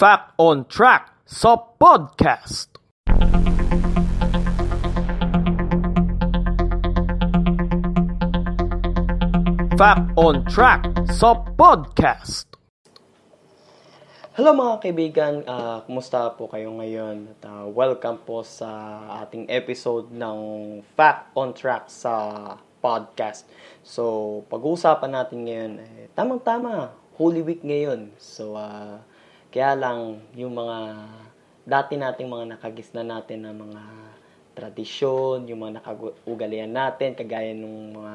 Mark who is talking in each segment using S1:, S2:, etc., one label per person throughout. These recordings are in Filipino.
S1: Fact on Track sa podcast. Fact on Track sa podcast.
S2: Hello mga kaibigan, uh, kumusta po kayo ngayon? At, uh, welcome po sa ating episode ng Fact on Track sa podcast. So, pag-uusapan natin ngayon, eh, tamang-tama, Holy Week ngayon. So, uh, kaya lang, yung mga dati nating mga nakagisna natin na mga tradisyon, yung mga nakaugalian natin, kagaya ng mga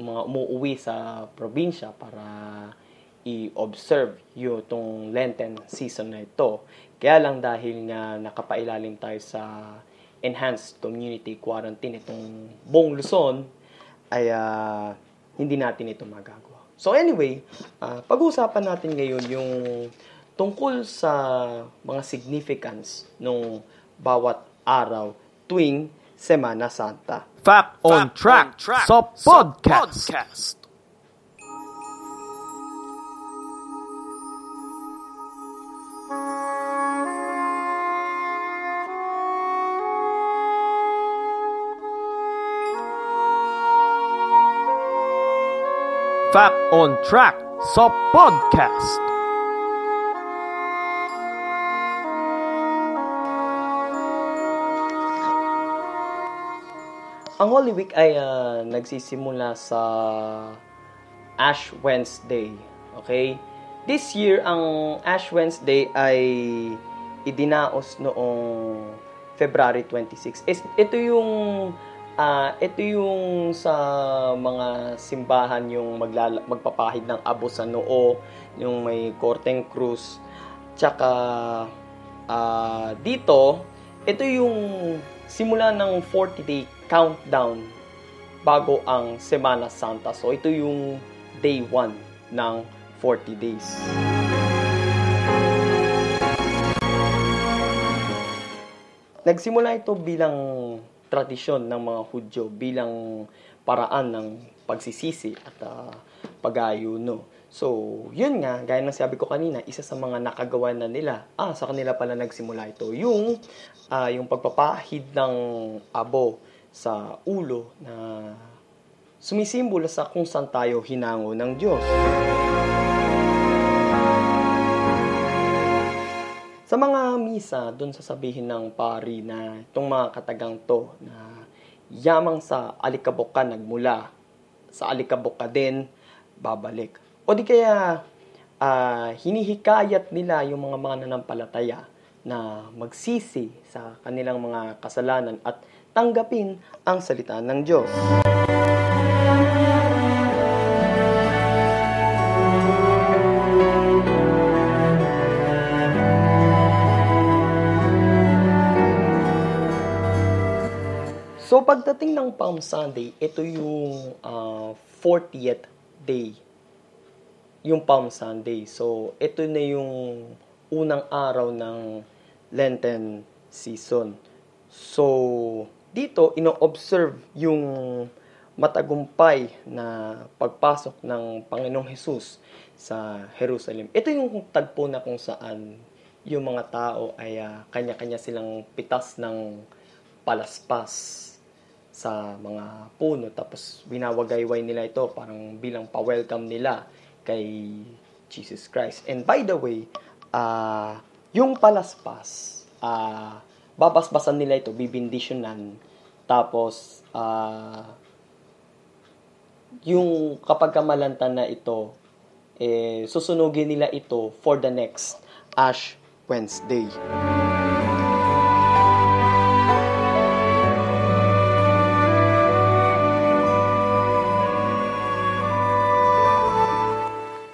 S2: mga umuwi sa probinsya para i-observe yung itong Lenten season na ito. Kaya lang dahil nga nakapailalim tayo sa enhanced community quarantine itong buong Luzon, ay uh, hindi natin ito magagawa. So anyway, uh, pag-uusapan natin ngayon yung tungkol sa mga significance ng bawat araw tuwing Semana Santa.
S1: Fact on Fact Track, on track sa podcast. Sa podcast. Fact on Track sa podcast.
S2: Ang Holy Week ay uh, nagsisimula sa Ash Wednesday. Okay? This year, ang Ash Wednesday ay idinaos noong February 26. Ito yung uh, ito yung sa mga simbahan yung maglala, magpapahid ng abo sa noo, yung may korteng krus. Tsaka uh, dito, ito yung simula ng 40 day countdown bago ang Semana Santa. So ito yung day 1 ng 40 days. Nagsimula ito bilang tradisyon ng mga Hudyo, bilang paraan ng pagsisisi at uh, pag-ayuno. So, yun nga, gaya ng sabi ko kanina, isa sa mga nakagawa na nila, ah, sa kanila pala nagsimula ito, yung, uh, yung pagpapahid ng abo sa ulo na sumisimbolo sa kung saan tayo hinango ng Diyos. Sa mga misa, doon sasabihin ng pari na itong mga katagang to na yamang sa alikabok ka nagmula, sa alikabok ka din babalik. O di kaya uh, hinihikayat nila yung mga mga nanampalataya na magsisi sa kanilang mga kasalanan at tanggapin ang salita ng Diyos. So pagdating ng Palm Sunday, ito yung uh, ah, 40th day. Yung Palm Sunday. So ito na yung unang araw ng Lenten season. So dito, ino-observe yung matagumpay na pagpasok ng Panginoong Hesus sa Jerusalem. Ito yung tagpo na kung saan yung mga tao ay uh, kanya-kanya silang pitas ng palaspas sa mga puno tapos binawagayway nila ito parang bilang pa-welcome nila kay Jesus Christ. And by the way, uh, yung palaspas, uh, babasbasan nila ito, bibindisyonan. Tapos, uh, yung kapag kamalanta na ito, eh, susunugin nila ito for the next Ash Wednesday.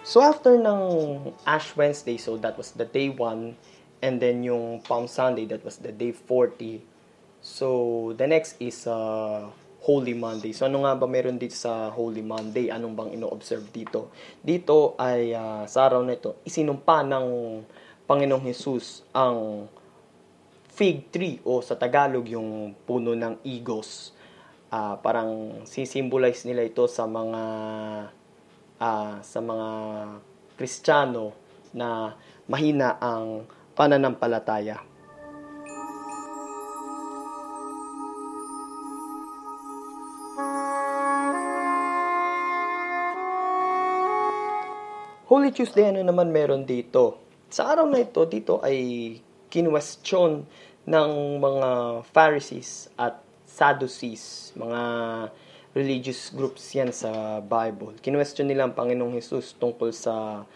S2: So after ng Ash Wednesday, so that was the day 1, And then yung Palm Sunday, that was the day 40. So, the next is uh, Holy Monday. So, ano nga ba meron dito sa Holy Monday? Anong bang ino-observe dito? Dito ay uh, sa araw na ito, isinumpa ng Panginoong Jesus ang fig tree o sa Tagalog yung puno ng igos. Uh, parang sisimbolize nila ito sa mga uh, sa mga Kristiyano na mahina ang pananampalataya. Holy Tuesday, ano naman meron dito? Sa araw na ito, dito ay kinwestiyon ng mga Pharisees at Sadducees, mga religious groups yan sa Bible. Kinwestiyon nila ang Panginoong Jesus tungkol sa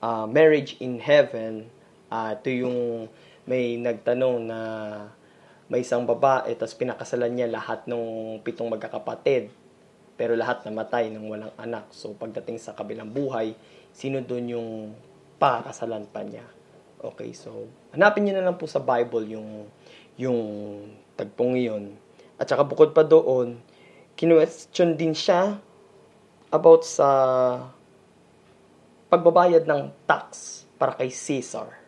S2: uh, marriage in heaven. Uh, ito yung may nagtanong na may isang babae, tapos pinakasalan niya lahat ng pitong magkakapatid. Pero lahat namatay ng walang anak. So pagdating sa kabilang buhay, sino doon yung pakakasalan pa niya. Okay, so hanapin niyo na lang po sa Bible yung yung tagpong iyon. At saka bukod pa doon, kinwestiyon din siya about sa pagbabayad ng tax para kay Caesar.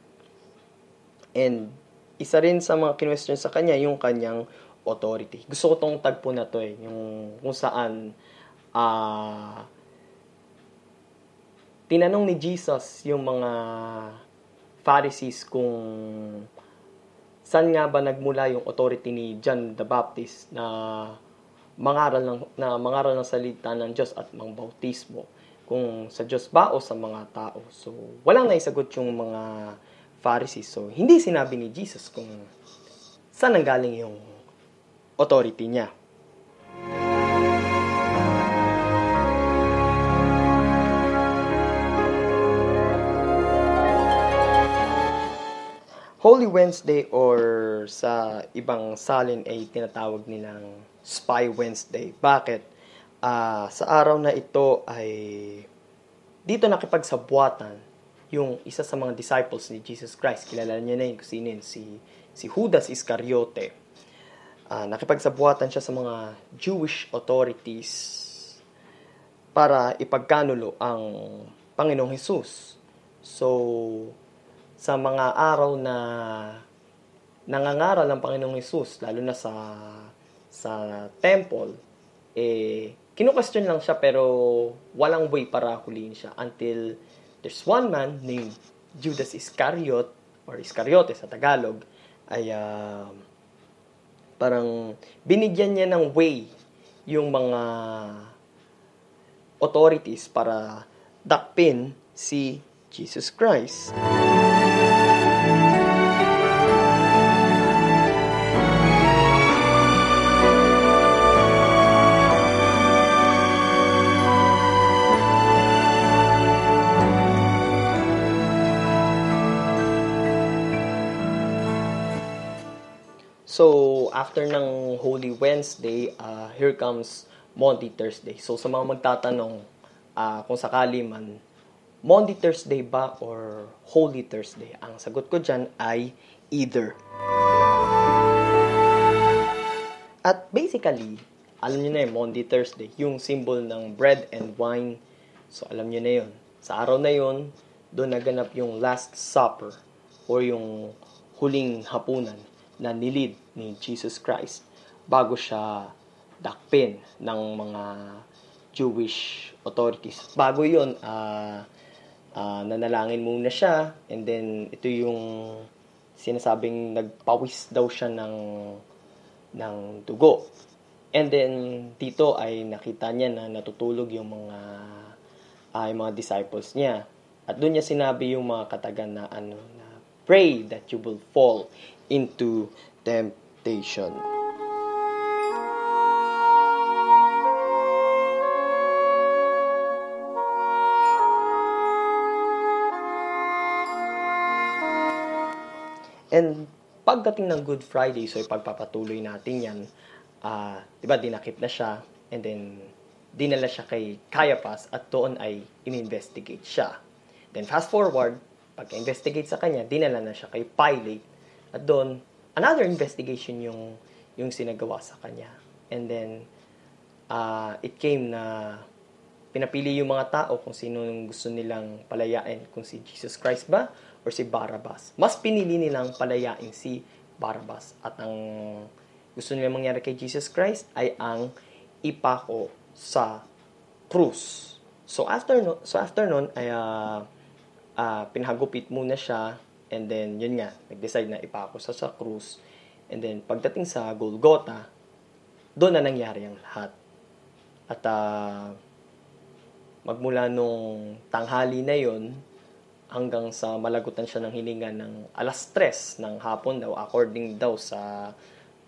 S2: And isa rin sa mga kinwestiyon sa kanya yung kanyang authority. Gusto ko tong tagpo na to eh, yung kung saan uh, tinanong ni Jesus yung mga Pharisees kung saan nga ba nagmula yung authority ni John the Baptist na mangaral ng na mangaral ng salita ng Diyos at mang bautismo kung sa Diyos ba o sa mga tao. So, walang naisagot yung mga Pharisees. So, hindi sinabi ni Jesus kung saan nanggaling yung authority niya. Holy Wednesday or sa ibang salin ay tinatawag nilang Spy Wednesday. Bakit? Uh, sa araw na ito ay dito nakipagsabuatan yung isa sa mga disciples ni Jesus Christ. Kilala niya na yun kung sino yun, si, si Judas Iscariote. Uh, nakipagsabuatan siya sa mga Jewish authorities para ipagkanulo ang Panginoong Jesus. So, sa mga araw na nangangaral ng Panginoong Hesus, lalo na sa sa temple, eh, kinu-question lang siya pero walang way para huliin siya until there's one man named Judas Iscariot or Iscariote sa Tagalog ay uh, parang binigyan niya ng way yung mga authorities para dakpin si Jesus Christ. So, after ng Holy Wednesday, uh, here comes Monday Thursday. So, sa mga magtatanong, uh, kung sakali man, Monday Thursday ba or Holy Thursday? Ang sagot ko dyan ay either. At basically, alam niyo na yun, Monday Thursday, yung symbol ng bread and wine. So, alam niyo na yun. Sa araw na yun, doon naganap yung Last Supper or yung huling hapunan na nilid ni Jesus Christ bago siya dakpin ng mga Jewish authorities. Bago yon uh, uh, nanalangin muna siya and then ito yung sinasabing nagpawis daw siya ng ng dugo. And then dito ay nakita niya na natutulog yung mga uh, mga disciples niya. At doon niya sinabi yung mga katagan na ano na pray that you will fall into temptation. And pagdating ng Good Friday, so ipagpapatuloy natin yan, uh, di ba, dinakip na siya, and then, dinala siya kay Caiaphas, at doon ay in-investigate siya. Then, fast forward, pagka-investigate sa kanya, dinala na siya kay Pilate, at doon, another investigation yung, yung sinagawa sa kanya. And then, uh, it came na pinapili yung mga tao kung sino yung gusto nilang palayain, kung si Jesus Christ ba or si Barabbas. Mas pinili nilang palayain si Barabbas. At ang gusto nilang mangyari kay Jesus Christ ay ang ipako sa krus. So after no, so after noon ay uh, uh, pinahagupit muna siya, and then, yun nga, nag-decide na ipako sa sa krus. And then, pagdating sa Golgotha, doon na nangyari ang lahat. At uh, magmula nung tanghali na yon hanggang sa malagutan siya ng hininga ng alas 3 ng hapon daw according daw sa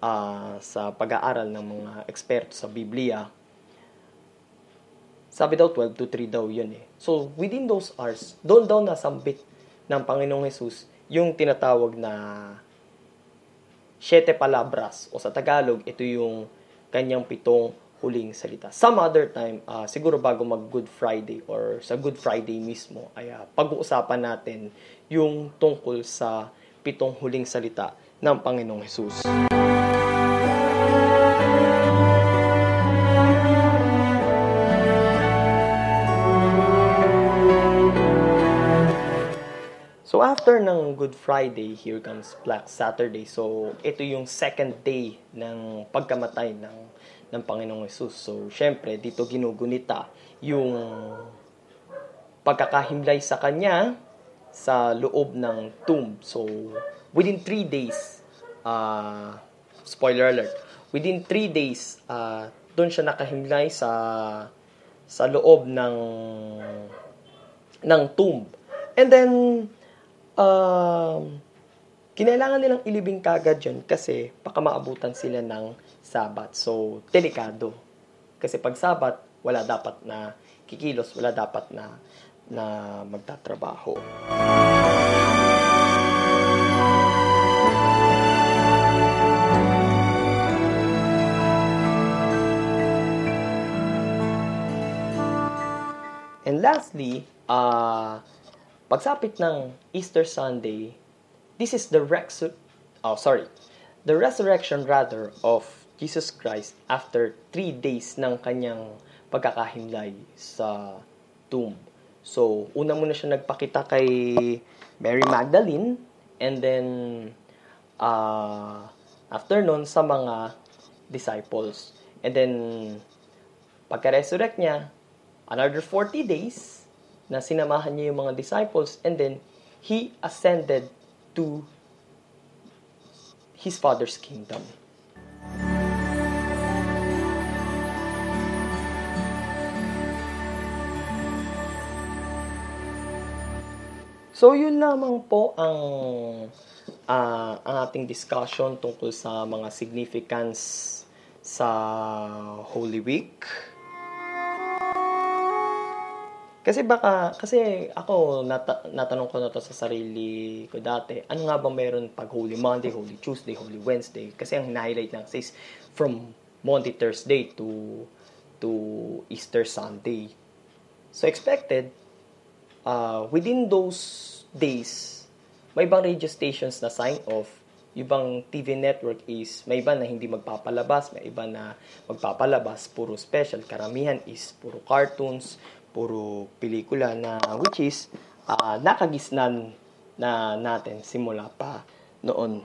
S2: uh, sa pag-aaral ng mga eksperto sa Biblia sabi daw 12 to 3 daw yun eh. So, within those hours, doon daw nasambit ng Panginoong Jesus yung tinatawag na siete palabras o sa Tagalog, ito yung kanyang pitong huling salita. Some other time, uh, siguro bago mag Good Friday or sa Good Friday mismo, ay uh, pag-uusapan natin yung tungkol sa pitong huling salita ng Panginoong Jesus. Good Friday, here comes Black Saturday. So, ito yung second day ng pagkamatay ng, ng Panginoong Yesus. So, syempre, dito ginugunita yung pagkakahimlay sa Kanya sa loob ng tomb. So, within three days, uh, spoiler alert, within three days, uh, doon siya nakahimlay sa sa loob ng ng tomb. And then, um, kinailangan nilang ilibing kagad yun kasi baka maabutan sila ng sabat. So, delikado. Kasi pag sabat, wala dapat na kikilos, wala dapat na na magtatrabaho. And lastly, uh, Pagsapit ng Easter Sunday, this is the rex oh sorry, the resurrection rather of Jesus Christ after three days ng kanyang pagkakahimlay sa tomb. So, una muna siya nagpakita kay Mary Magdalene and then uh, after nun sa mga disciples. And then pagka-resurrect niya, another 40 days, na sinamahan niya yung mga disciples and then he ascended to his father's kingdom. So yun lamang po ang uh, ang ating discussion tungkol sa mga significance sa Holy Week. Kasi baka, kasi ako, nata, natanong ko na to sa sarili ko dati, ano nga ba meron pag Holy Monday, Holy Tuesday, Holy Wednesday? Kasi ang highlight lang says from Monday, Thursday to to Easter Sunday. So expected, uh, within those days, may ibang radio stations na sign off, ibang TV network is, may iba na hindi magpapalabas, may iba na magpapalabas, puro special. Karamihan is puro cartoons, puro pelikula na which is uh, nakagisnan na natin simula pa noon.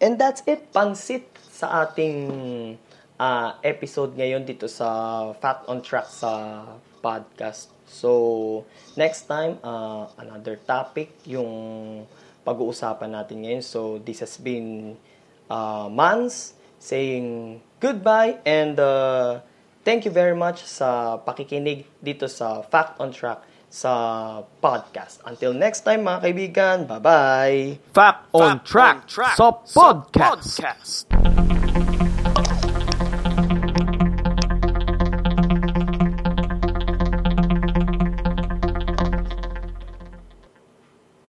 S2: And that's it, pansit sa ating uh, episode ngayon dito sa Fat on Track sa podcast. So, next time, uh, another topic yung pag-uusapan natin ngayon. So, this has been uh, months saying goodbye and uh, thank you very much sa pakikinig dito sa Fact on Track sa podcast. Until next time mga kaibigan, bye-bye!
S1: Fact on, Fact Track, on track sa podcast. podcast.